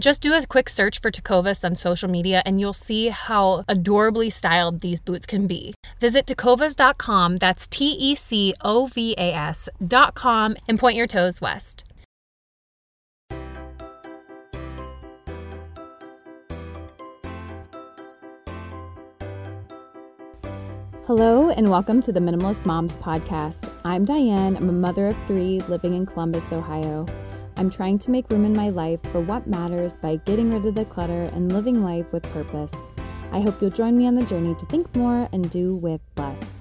Just do a quick search for Tecovas on social media and you'll see how adorably styled these boots can be. Visit tecovas.com, that's T E C O V A S.com, and point your toes west. Hello, and welcome to the Minimalist Moms Podcast. I'm Diane. I'm a mother of three living in Columbus, Ohio. I'm trying to make room in my life for what matters by getting rid of the clutter and living life with purpose. I hope you'll join me on the journey to think more and do with less.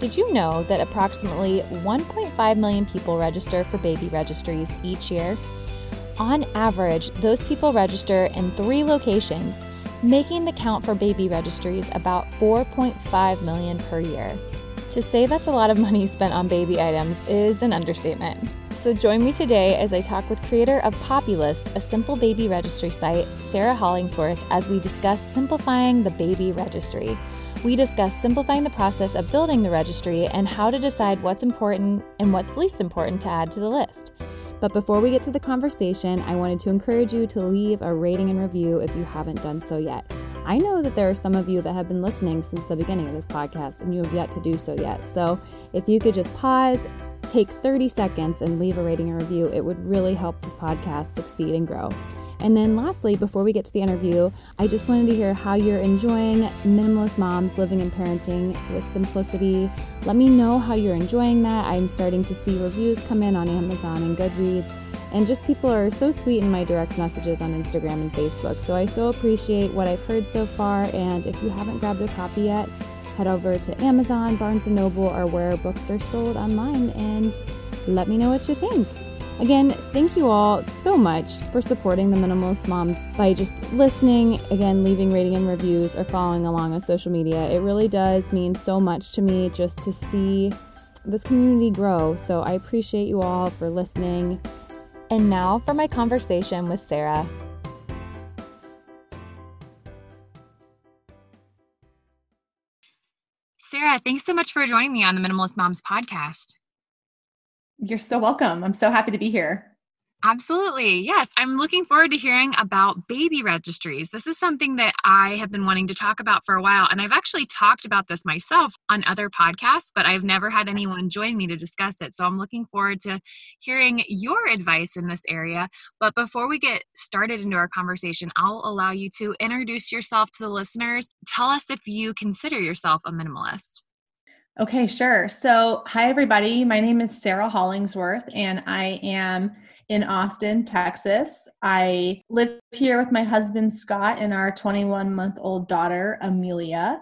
Did you know that approximately 1.5 million people register for baby registries each year? On average, those people register in three locations, making the count for baby registries about 4.5 million per year. To say that's a lot of money spent on baby items is an understatement. So join me today as I talk with creator of Poppylist, a simple baby registry site, Sarah Hollingsworth, as we discuss simplifying the baby registry. We discuss simplifying the process of building the registry and how to decide what's important and what's least important to add to the list. But before we get to the conversation, I wanted to encourage you to leave a rating and review if you haven't done so yet. I know that there are some of you that have been listening since the beginning of this podcast and you have yet to do so yet. So if you could just pause, take 30 seconds and leave a rating and review. It would really help this podcast succeed and grow. And then, lastly, before we get to the interview, I just wanted to hear how you're enjoying minimalist moms living and parenting with simplicity. Let me know how you're enjoying that. I'm starting to see reviews come in on Amazon and Goodreads. And just people are so sweet in my direct messages on Instagram and Facebook. So I so appreciate what I've heard so far. And if you haven't grabbed a copy yet, head over to Amazon, Barnes & Noble, or where books are sold online and let me know what you think. Again, thank you all so much for supporting the Minimalist Moms by just listening, again, leaving rating and reviews, or following along on social media. It really does mean so much to me just to see this community grow. So I appreciate you all for listening. And now for my conversation with Sarah. Sarah, thanks so much for joining me on the Minimalist Moms podcast. You're so welcome. I'm so happy to be here. Absolutely. Yes. I'm looking forward to hearing about baby registries. This is something that I have been wanting to talk about for a while. And I've actually talked about this myself on other podcasts, but I've never had anyone join me to discuss it. So I'm looking forward to hearing your advice in this area. But before we get started into our conversation, I'll allow you to introduce yourself to the listeners. Tell us if you consider yourself a minimalist. Okay, sure. So, hi, everybody. My name is Sarah Hollingsworth, and I am in Austin, Texas. I live here with my husband, Scott, and our 21 month old daughter, Amelia.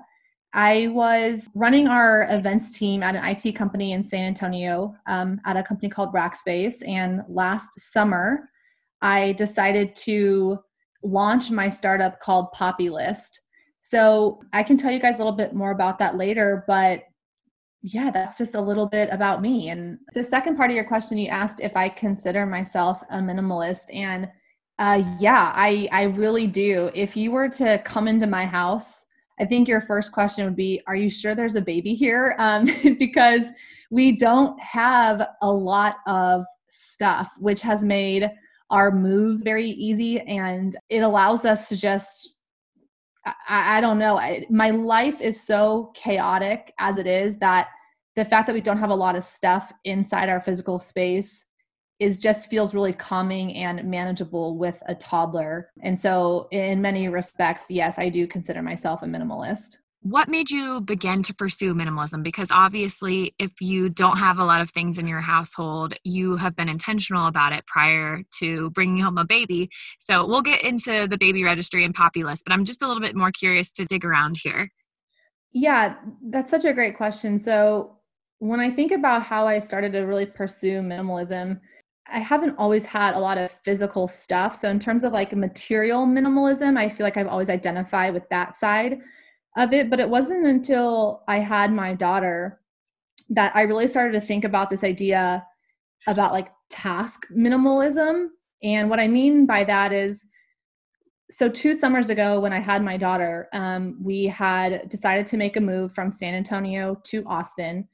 I was running our events team at an IT company in San Antonio um, at a company called Rackspace. And last summer, I decided to launch my startup called Poppy List. So I can tell you guys a little bit more about that later, but yeah, that's just a little bit about me. And the second part of your question, you asked if I consider myself a minimalist. And uh, yeah, I, I really do. If you were to come into my house, I think your first question would be Are you sure there's a baby here? Um, because we don't have a lot of stuff, which has made our moves very easy and it allows us to just I, I don't know. I, my life is so chaotic as it is that the fact that we don't have a lot of stuff inside our physical space is just feels really calming and manageable with a toddler. And so in many respects, yes, I do consider myself a minimalist. What made you begin to pursue minimalism? Because obviously, if you don't have a lot of things in your household, you have been intentional about it prior to bringing home a baby. So we'll get into the baby registry and poppy list, but I'm just a little bit more curious to dig around here. Yeah, that's such a great question. So when I think about how I started to really pursue minimalism, I haven't always had a lot of physical stuff. So in terms of like material minimalism, I feel like I've always identified with that side of it. But it wasn't until I had my daughter that I really started to think about this idea about like task minimalism. And what I mean by that is so two summers ago when i had my daughter um, we had decided to make a move from san antonio to austin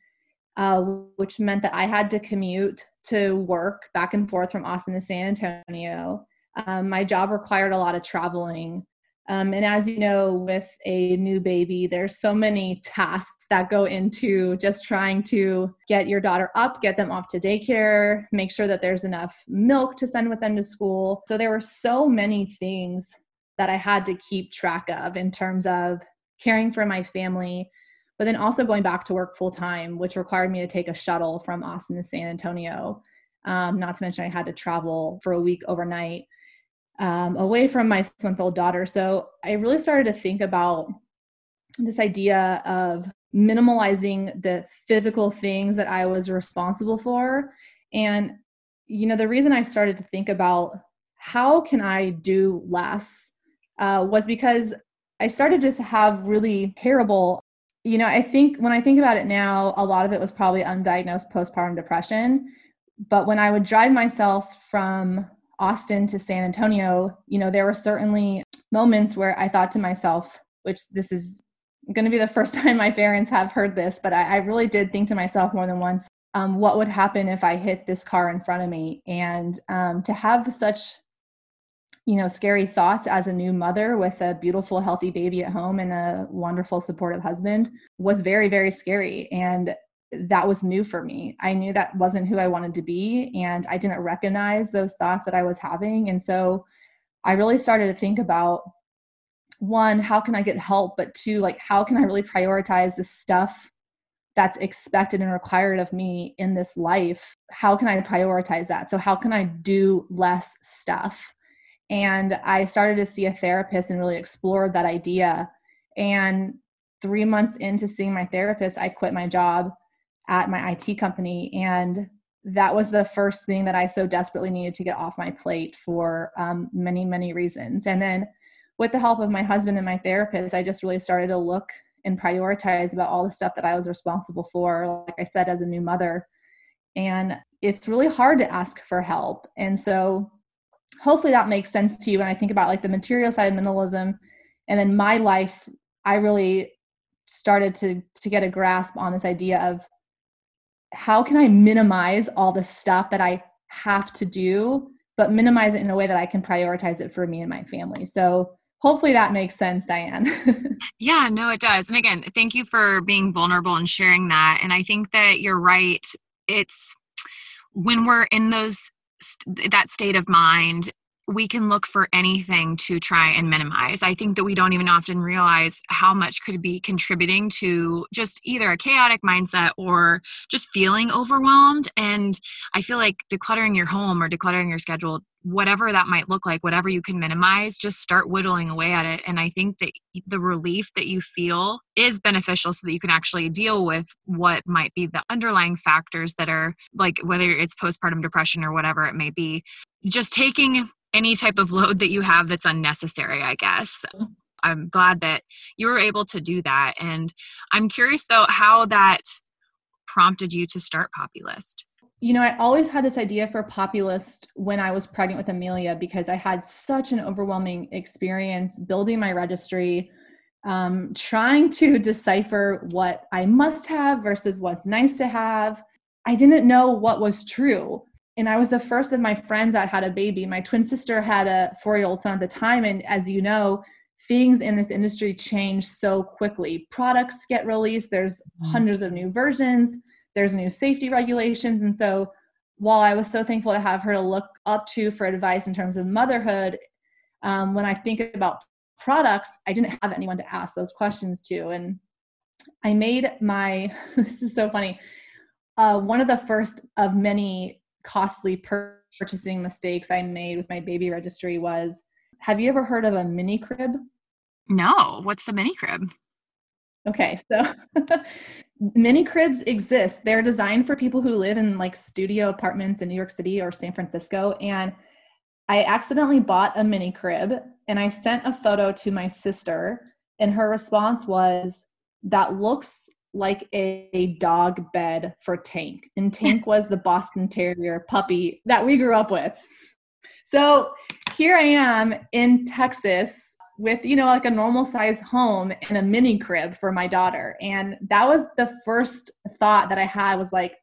uh, which meant that i had to commute to work back and forth from austin to san antonio um, my job required a lot of traveling um, and as you know, with a new baby, there's so many tasks that go into just trying to get your daughter up, get them off to daycare, make sure that there's enough milk to send with them to school. So there were so many things that I had to keep track of in terms of caring for my family, but then also going back to work full time, which required me to take a shuttle from Austin to San Antonio. Um, not to mention, I had to travel for a week overnight um, away from my six month old daughter. So I really started to think about this idea of minimalizing the physical things that I was responsible for. And, you know, the reason I started to think about how can I do less uh, was because I started to have really terrible, you know, I think when I think about it now, a lot of it was probably undiagnosed postpartum depression. But when I would drive myself from Austin to San Antonio, you know, there were certainly moments where I thought to myself, which this is going to be the first time my parents have heard this, but I, I really did think to myself more than once, um, what would happen if I hit this car in front of me? And um, to have such, you know, scary thoughts as a new mother with a beautiful, healthy baby at home and a wonderful, supportive husband was very, very scary. And that was new for me. I knew that wasn't who I wanted to be, and I didn't recognize those thoughts that I was having. And so I really started to think about one, how can I get help? But two, like, how can I really prioritize the stuff that's expected and required of me in this life? How can I prioritize that? So, how can I do less stuff? And I started to see a therapist and really explored that idea. And three months into seeing my therapist, I quit my job at my IT company. And that was the first thing that I so desperately needed to get off my plate for um, many, many reasons. And then with the help of my husband and my therapist, I just really started to look and prioritize about all the stuff that I was responsible for, like I said, as a new mother. And it's really hard to ask for help. And so hopefully that makes sense to you when I think about like the material side of minimalism. And then my life, I really started to to get a grasp on this idea of how can I minimize all the stuff that I have to do, but minimize it in a way that I can prioritize it for me and my family. So hopefully that makes sense, Diane. yeah, no, it does. And again, thank you for being vulnerable and sharing that. And I think that you're right. It's when we're in those that state of mind we can look for anything to try and minimize. I think that we don't even often realize how much could be contributing to just either a chaotic mindset or just feeling overwhelmed. And I feel like decluttering your home or decluttering your schedule whatever that might look like, whatever you can minimize, just start whittling away at it. And I think that the relief that you feel is beneficial so that you can actually deal with what might be the underlying factors that are like whether it's postpartum depression or whatever it may be. Just taking any type of load that you have that's unnecessary, I guess. I'm glad that you were able to do that. And I'm curious though how that prompted you to start Poppylist. you know, I always had this idea for Poppylist when I was pregnant with Amelia because I had such an overwhelming experience building my registry, um, trying to decipher what I must have versus what's nice to have. I didn't know what was true. And I was the first of my friends that had a baby. My twin sister had a four year old son at the time. And as you know, things in this industry change so quickly. Products get released, there's mm-hmm. hundreds of new versions there's new safety regulations. And so while I was so thankful to have her to look up to for advice in terms of motherhood, um, when I think about products, I didn't have anyone to ask those questions to. And I made my, this is so funny, uh, one of the first of many costly purchasing mistakes I made with my baby registry was have you ever heard of a mini crib? No. What's the mini crib? Okay, so mini cribs exist. They're designed for people who live in like studio apartments in New York City or San Francisco. And I accidentally bought a mini crib and I sent a photo to my sister, and her response was, That looks like a, a dog bed for Tank. And Tank was the Boston Terrier puppy that we grew up with. So here I am in Texas with you know like a normal size home and a mini crib for my daughter and that was the first thought that i had was like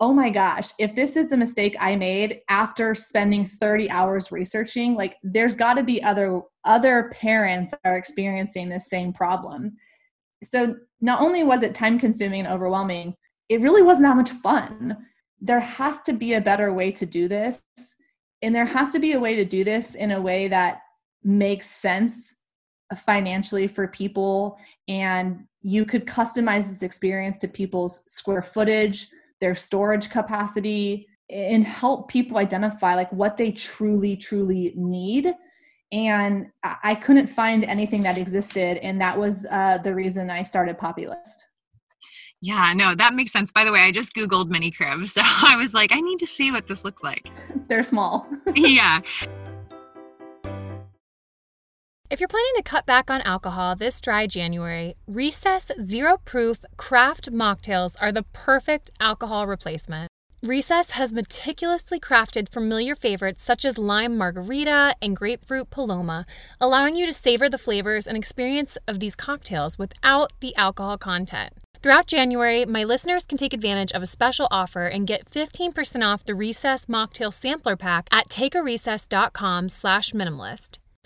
oh my gosh if this is the mistake i made after spending 30 hours researching like there's got to be other other parents that are experiencing this same problem so not only was it time consuming and overwhelming it really wasn't that much fun. There has to be a better way to do this and there has to be a way to do this in a way that makes sense financially for people and you could customize this experience to people's square footage their storage capacity and help people identify like what they truly truly need and i couldn't find anything that existed and that was uh, the reason i started poppylist yeah no that makes sense. By the way i just googled mini cribs so i was like i need to see what this looks like. They're small. Yeah. If you're planning to cut back on alcohol this dry January, Recess Zero Proof Craft Mocktails are the perfect alcohol replacement. Recess has meticulously crafted familiar favorites such as lime margarita and grapefruit paloma, allowing you to savor the flavors and experience of these cocktails without the alcohol content. Throughout January, my listeners can take advantage of a special offer and get 15% off the Recess Mocktail Sampler Pack at takearecess.com slash minimalist.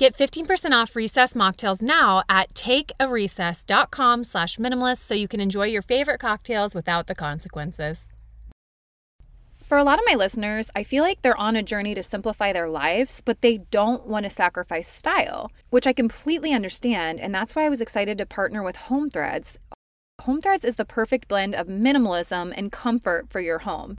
Get 15% off Recess mocktails now at takearecess.com slash minimalist so you can enjoy your favorite cocktails without the consequences. For a lot of my listeners, I feel like they're on a journey to simplify their lives, but they don't want to sacrifice style, which I completely understand, and that's why I was excited to partner with Home Threads. Home Threads is the perfect blend of minimalism and comfort for your home.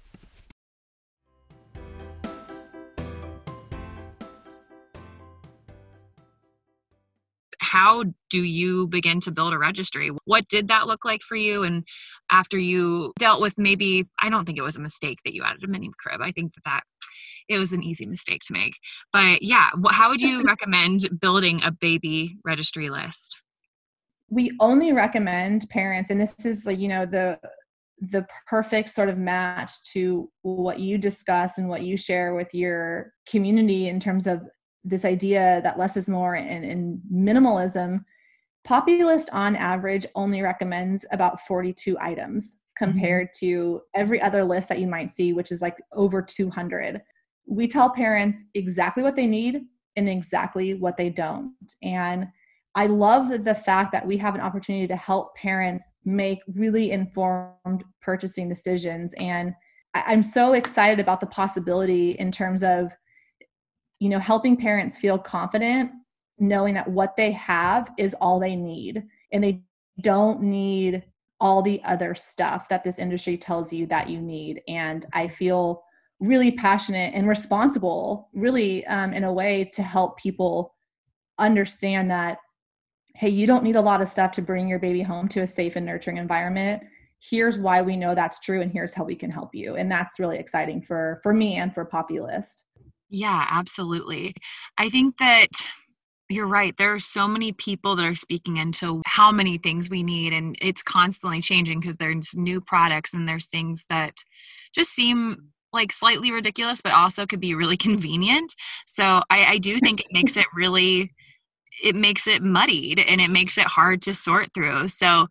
How do you begin to build a registry? What did that look like for you? And after you dealt with maybe, I don't think it was a mistake that you added a mini crib. I think that that it was an easy mistake to make. But yeah, how would you recommend building a baby registry list? We only recommend parents, and this is like, you know, the the perfect sort of match to what you discuss and what you share with your community in terms of this idea that less is more and, and minimalism Poppylist on average only recommends about 42 items compared mm-hmm. to every other list that you might see which is like over 200 we tell parents exactly what they need and exactly what they don't. And I love the fact that we have an opportunity to help parents make really informed purchasing decisions. And I'm so excited about the possibility in terms of, you know, helping parents feel confident knowing that what they have is all they need and they don't need all the other stuff that this industry tells you that you need. And I feel really passionate and responsible, really, um, in a way to help people understand that, hey, you don't need a lot of stuff to bring your baby home to a safe and nurturing environment. Here's why we know that's true, and here's how we can help you. And that's really exciting for for me and for Poppylist. Yeah, absolutely. I think that you're right. There are so many people that are speaking into how many things we need, and it's constantly changing because there's new products and there's things that just seem like slightly ridiculous, but also could be really convenient. So I, I do think it makes it really it makes it muddied and it makes it hard to sort through. So,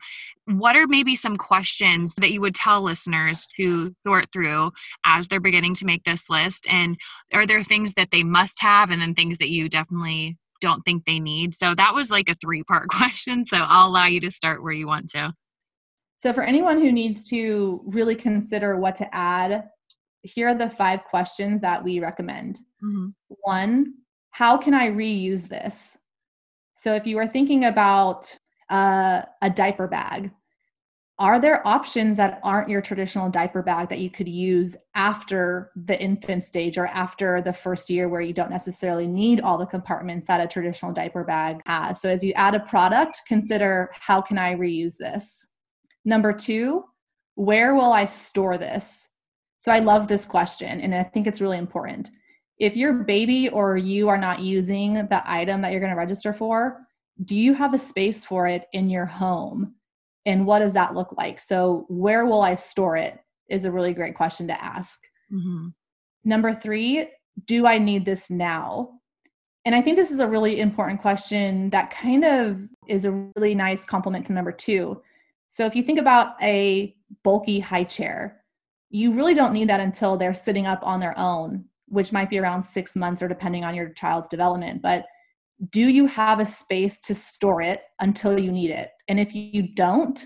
what are maybe some questions that you would tell listeners to sort through as they're beginning to make this list? And are there things that they must have and then things that you definitely don't think they need? So, that was like a three part question. So, I'll allow you to start where you want to. So, for anyone who needs to really consider what to add here are the five questions that we recommend. Mm-hmm. One, how can I reuse this? So if you are thinking about uh, a diaper bag, are there options that aren't your traditional diaper bag that you could use after the infant stage or after the first year where you don't necessarily need all the compartments that a traditional diaper bag has? So as you add a product, consider how can I reuse this? Number two, where will I store this? So I love this question, and I think it's really important. If your baby or you are not using the item that you're going to register for, do you have a space for it in your home? And what does that look like? So, where will I store it is a really great question to ask. Mm-hmm. Number three, do I need this now? And I think this is a really important question that kind of is a really nice complement to number two. So, if you think about a bulky high chair, you really don't need that until they're sitting up on their own, which might be around six months or depending on your child's development. But do you have a space to store it until you need it? And if you don't,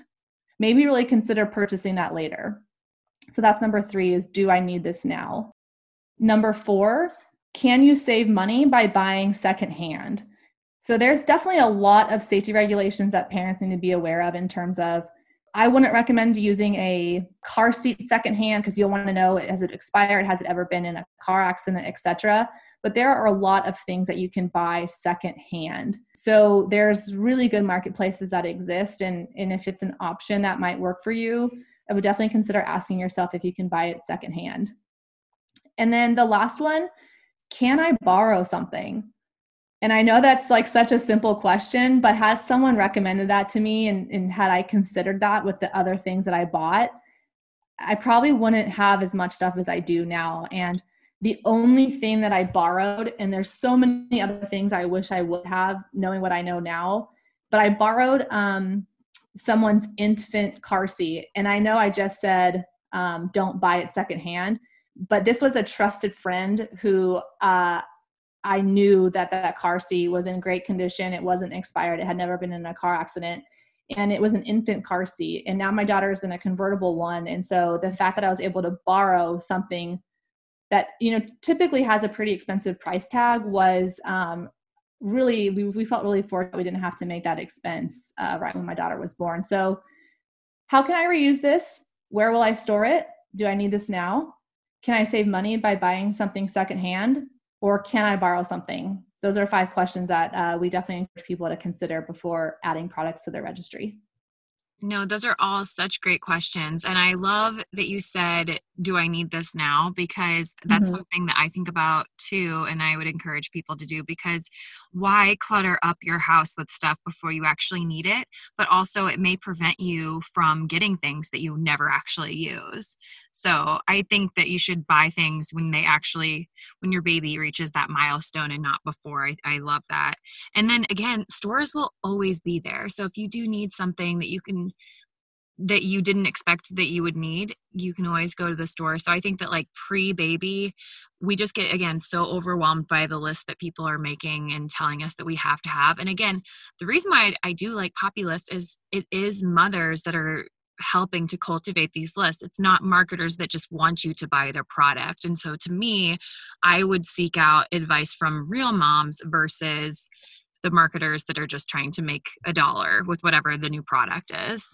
maybe really consider purchasing that later. So that's number three is do I need this now? Number four, can you save money by buying secondhand? So there's definitely a lot of safety regulations that parents need to be aware of in terms of I wouldn't recommend using a car seat secondhand because you'll want to know has it expired, has it ever been in a car accident, etc. But there are a lot of things that you can buy secondhand. So there's really good marketplaces that exist, and and if it's an option that might work for you, I would definitely consider asking yourself if you can buy it secondhand. And then the last one, can I borrow something? And I know that's like such a simple question, but had someone recommended that to me and, and had I considered that with the other things that I bought, I probably wouldn't have as much stuff as I do now. And the only thing that I borrowed, and there's so many other things I wish I would have, knowing what I know now, but I borrowed um, someone's infant car seat. And I know I just said, um, don't buy it secondhand, but this was a trusted friend who uh, I knew that that car seat was in great condition. It wasn't expired. It had never been in a car accident. And it was an infant car seat. And now my daughter's in a convertible one. And so the fact that I was able to borrow something that, you know, typically has a pretty expensive price tag was um, really, we, we felt really fortunate we didn't have to make that expense uh, right when my daughter was born. So, how can I reuse this? Where will I store it? Do I need this now? Can I save money by buying something secondhand? or can I borrow something? those are five questions that uh, we definitely encourage people to consider before adding products to their registry. No, those are all such great questions. And I love that you said, Do I need this now? Because that's mm-hmm. something that I think about too. And I would encourage people to do because why clutter up your house with stuff before you actually need it? But also, it may prevent you from getting things that you never actually use. So I think that you should buy things when they actually, when your baby reaches that milestone and not before. I, I love that. And then again, stores will always be there. So if you do need something that you can, that you didn't expect that you would need, you can always go to the store. So I think that like pre baby, we just get again so overwhelmed by the list that people are making and telling us that we have to have. And again, the reason why I, do like Poppy List is it is mothers that are helping to cultivate these lists. It's not marketers that just want you to buy their product. And so to me, I would seek out advice from real moms versus the marketers that are just trying to make a dollar with whatever the new product is.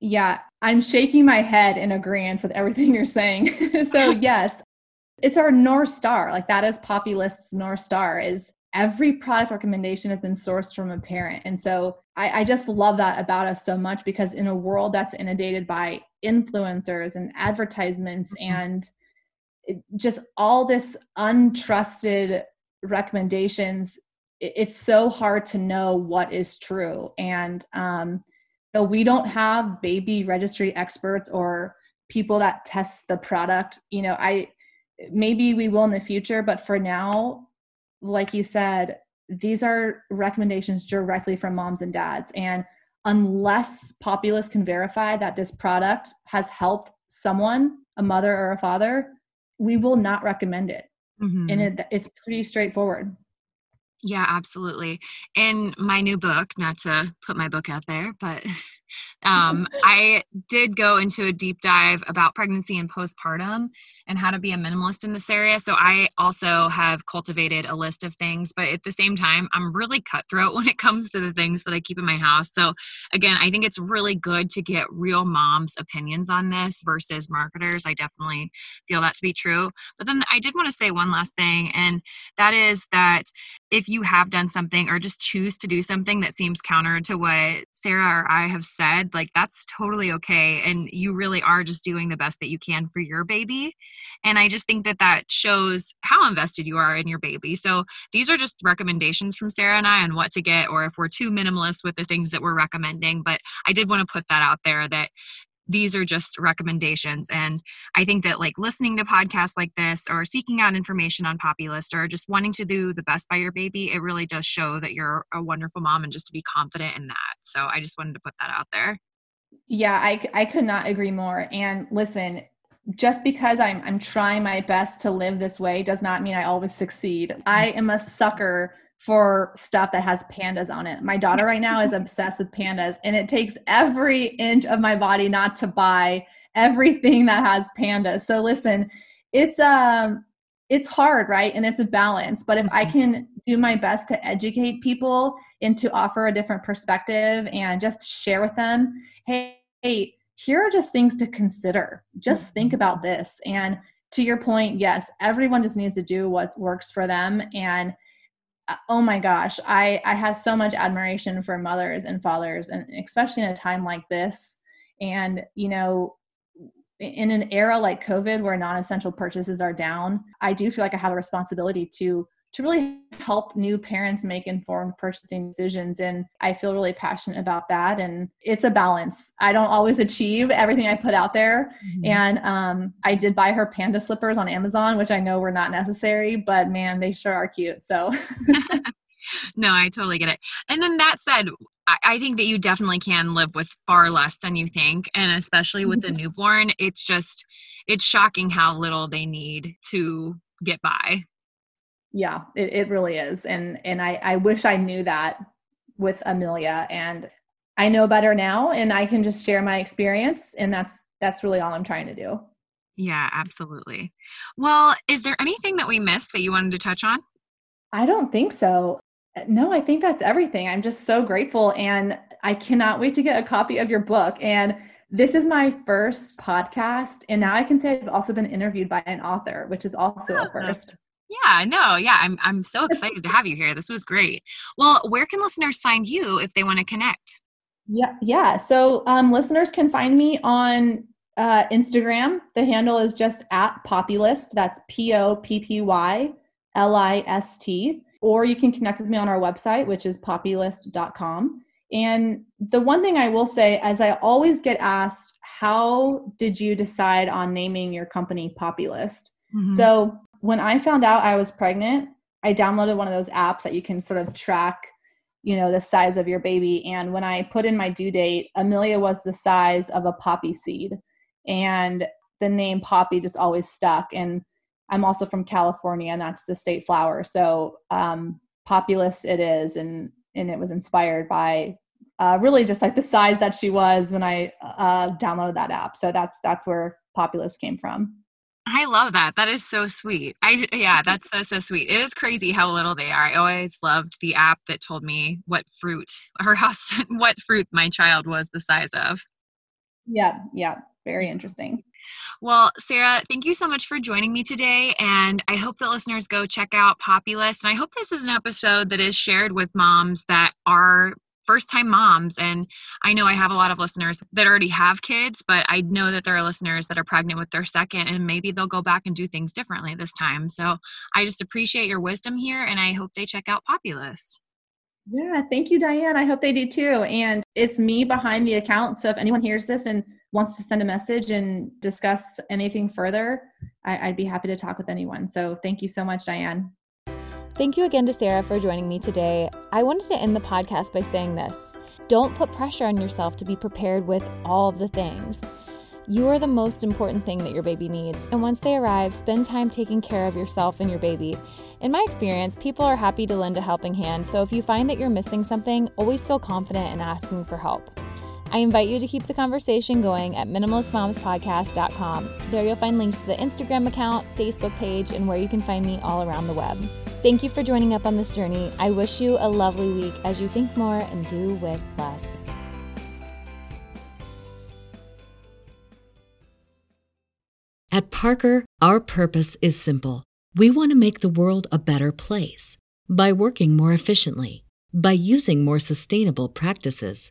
Yeah, I'm shaking my head in agreement with everything you're saying. so, yes, it's our North Star. Like that is Poppy List's North Star is every product recommendation has been sourced from a parent. And so I, I, just love that about us so much because in a world that's inundated by influencers and advertisements mm-hmm. and just all this untrusted recommendations, it's so hard to know what is true. And um, you know, we don't have baby registry experts or people that test the product. You know, I maybe we will in the future, but for now, like you said, these are recommendations directly from moms and dads. And unless Poppy List can verify that this product has helped someone, a mother or a father, we will not recommend it. Mm-hmm. And it, it's pretty straightforward. Yeah, absolutely. In my new book, not to put my book out there, but um, I did go into a deep dive about pregnancy and postpartum and how to be a minimalist in this area. So I also have cultivated a list of things, but at the same time, I'm really cutthroat when it comes to the things that I keep in my house. So again, I think it's really good to get real moms' opinions on this versus marketers. I definitely feel that to be true. But then I did want to say one last thing, and that is that if you have done something or just choose to do something that seems counter to what Sarah or I have said, like that's totally okay. And you really are just doing the best that you can for your baby. And I just think that that shows how invested you are in your baby. So these are just recommendations from Sarah and I on what to get, or if we're too minimalist with the things that we're recommending. But I did want to put that out there that these are just recommendations and i think that like listening to podcasts like this or seeking out information on poppy list or just wanting to do the best by your baby it really does show that you're a wonderful mom and just to be confident in that so i just wanted to put that out there yeah i, I could not agree more and listen just because I'm I'm trying my best to live this way does not mean I always succeed. I am a sucker for stuff that has pandas on it. My daughter right now is obsessed with pandas, and it takes every inch of my body not to buy everything that has pandas. So listen, it's um it's hard, right? And it's a balance. But if I mm-hmm. can do my best to educate people and to offer a different perspective and just share with them, hey, hey, here are just things to consider. Just think mm-hmm. about this. And to your point, yes, everyone just needs to do what works for them. And uh, oh my gosh i i have so much admiration for mothers and fathers and especially in a time like this and you know in an era like covid where non-essential purchases are down i do feel like i have a responsibility to to really help new parents make informed purchasing decisions. And I feel really passionate about that. And it's a balance. I don't always achieve everything I put out there. Mm-hmm. And um, I did buy her panda slippers on Amazon, which I know were not necessary, but man, they sure are cute. So. no, I totally get it. And then that said, I think that you definitely can live with far less than you think. And especially with the mm-hmm. newborn, it's just, it's shocking how little they need to get by yeah it, it really is and and i i wish i knew that with amelia and i know better now and i can just share my experience and that's that's really all i'm trying to do yeah absolutely well is there anything that we missed that you wanted to touch on i don't think so no i think that's everything i'm just so grateful and i cannot wait to get a copy of your book and this is my first podcast and now i can say i've also been interviewed by an author which is also a first Yeah, no, yeah, I'm I'm so excited to have you here. This was great. Well, where can listeners find you if they want to connect? Yeah, yeah. So um, listeners can find me on uh, Instagram. The handle is just at Poppylist. That's P O P P Y L I S T. Or you can connect with me on our website, which is poppylist.com. And the one thing I will say, as I always get asked, how did you decide on naming your company Poppylist? Mm-hmm. So when I found out I was pregnant, I downloaded one of those apps that you can sort of track, you know, the size of your baby. And when I put in my due date, Amelia was the size of a poppy seed. And the name Poppy just always stuck. And I'm also from California, and that's the state flower. So um, Poppylist it is, and and it was inspired by uh, really just like the size that she was when I uh, downloaded that app. So that's that's where Poppylist came from. I love that. That is so sweet. I yeah, that's so, so sweet. It is crazy how little they are. I always loved the app that told me what fruit her house what fruit my child was the size of. Yeah, yeah, very interesting. Well, Sarah, thank you so much for joining me today. And I hope that listeners go check out Poppylist. And I hope this is an episode that is shared with moms that are first time moms. And I know I have a lot of listeners that already have kids, but I know that there are listeners that are pregnant with their second, and maybe they'll go back and do things differently this time. So I just appreciate your wisdom here, and I hope they check out Poppylist. Yeah, thank you, Diane. I hope they do too. And it's me behind the account. So if anyone hears this and wants to send a message and discuss anything further, I, would be happy to talk with anyone. So thank you so much, Diane. Thank you again to Sarah for joining me today. I wanted to end the podcast by saying this don't put pressure on yourself to be prepared with all of the things. You are the most important thing that your baby needs, and once they arrive, spend time taking care of yourself and your baby. In my experience, people are happy to lend a helping hand, so if you find that you're missing something, always feel confident in asking for help. I invite you to keep the conversation going at minimalistmomspodcast.com. There you'll find links to the Instagram account, Facebook page, and where you can find me all around the web. Thank you for joining up on this journey. I wish you a lovely week as you think more and do with less. At Parker, our purpose is simple. We want to make the world a better place by working more efficiently, by using more sustainable practices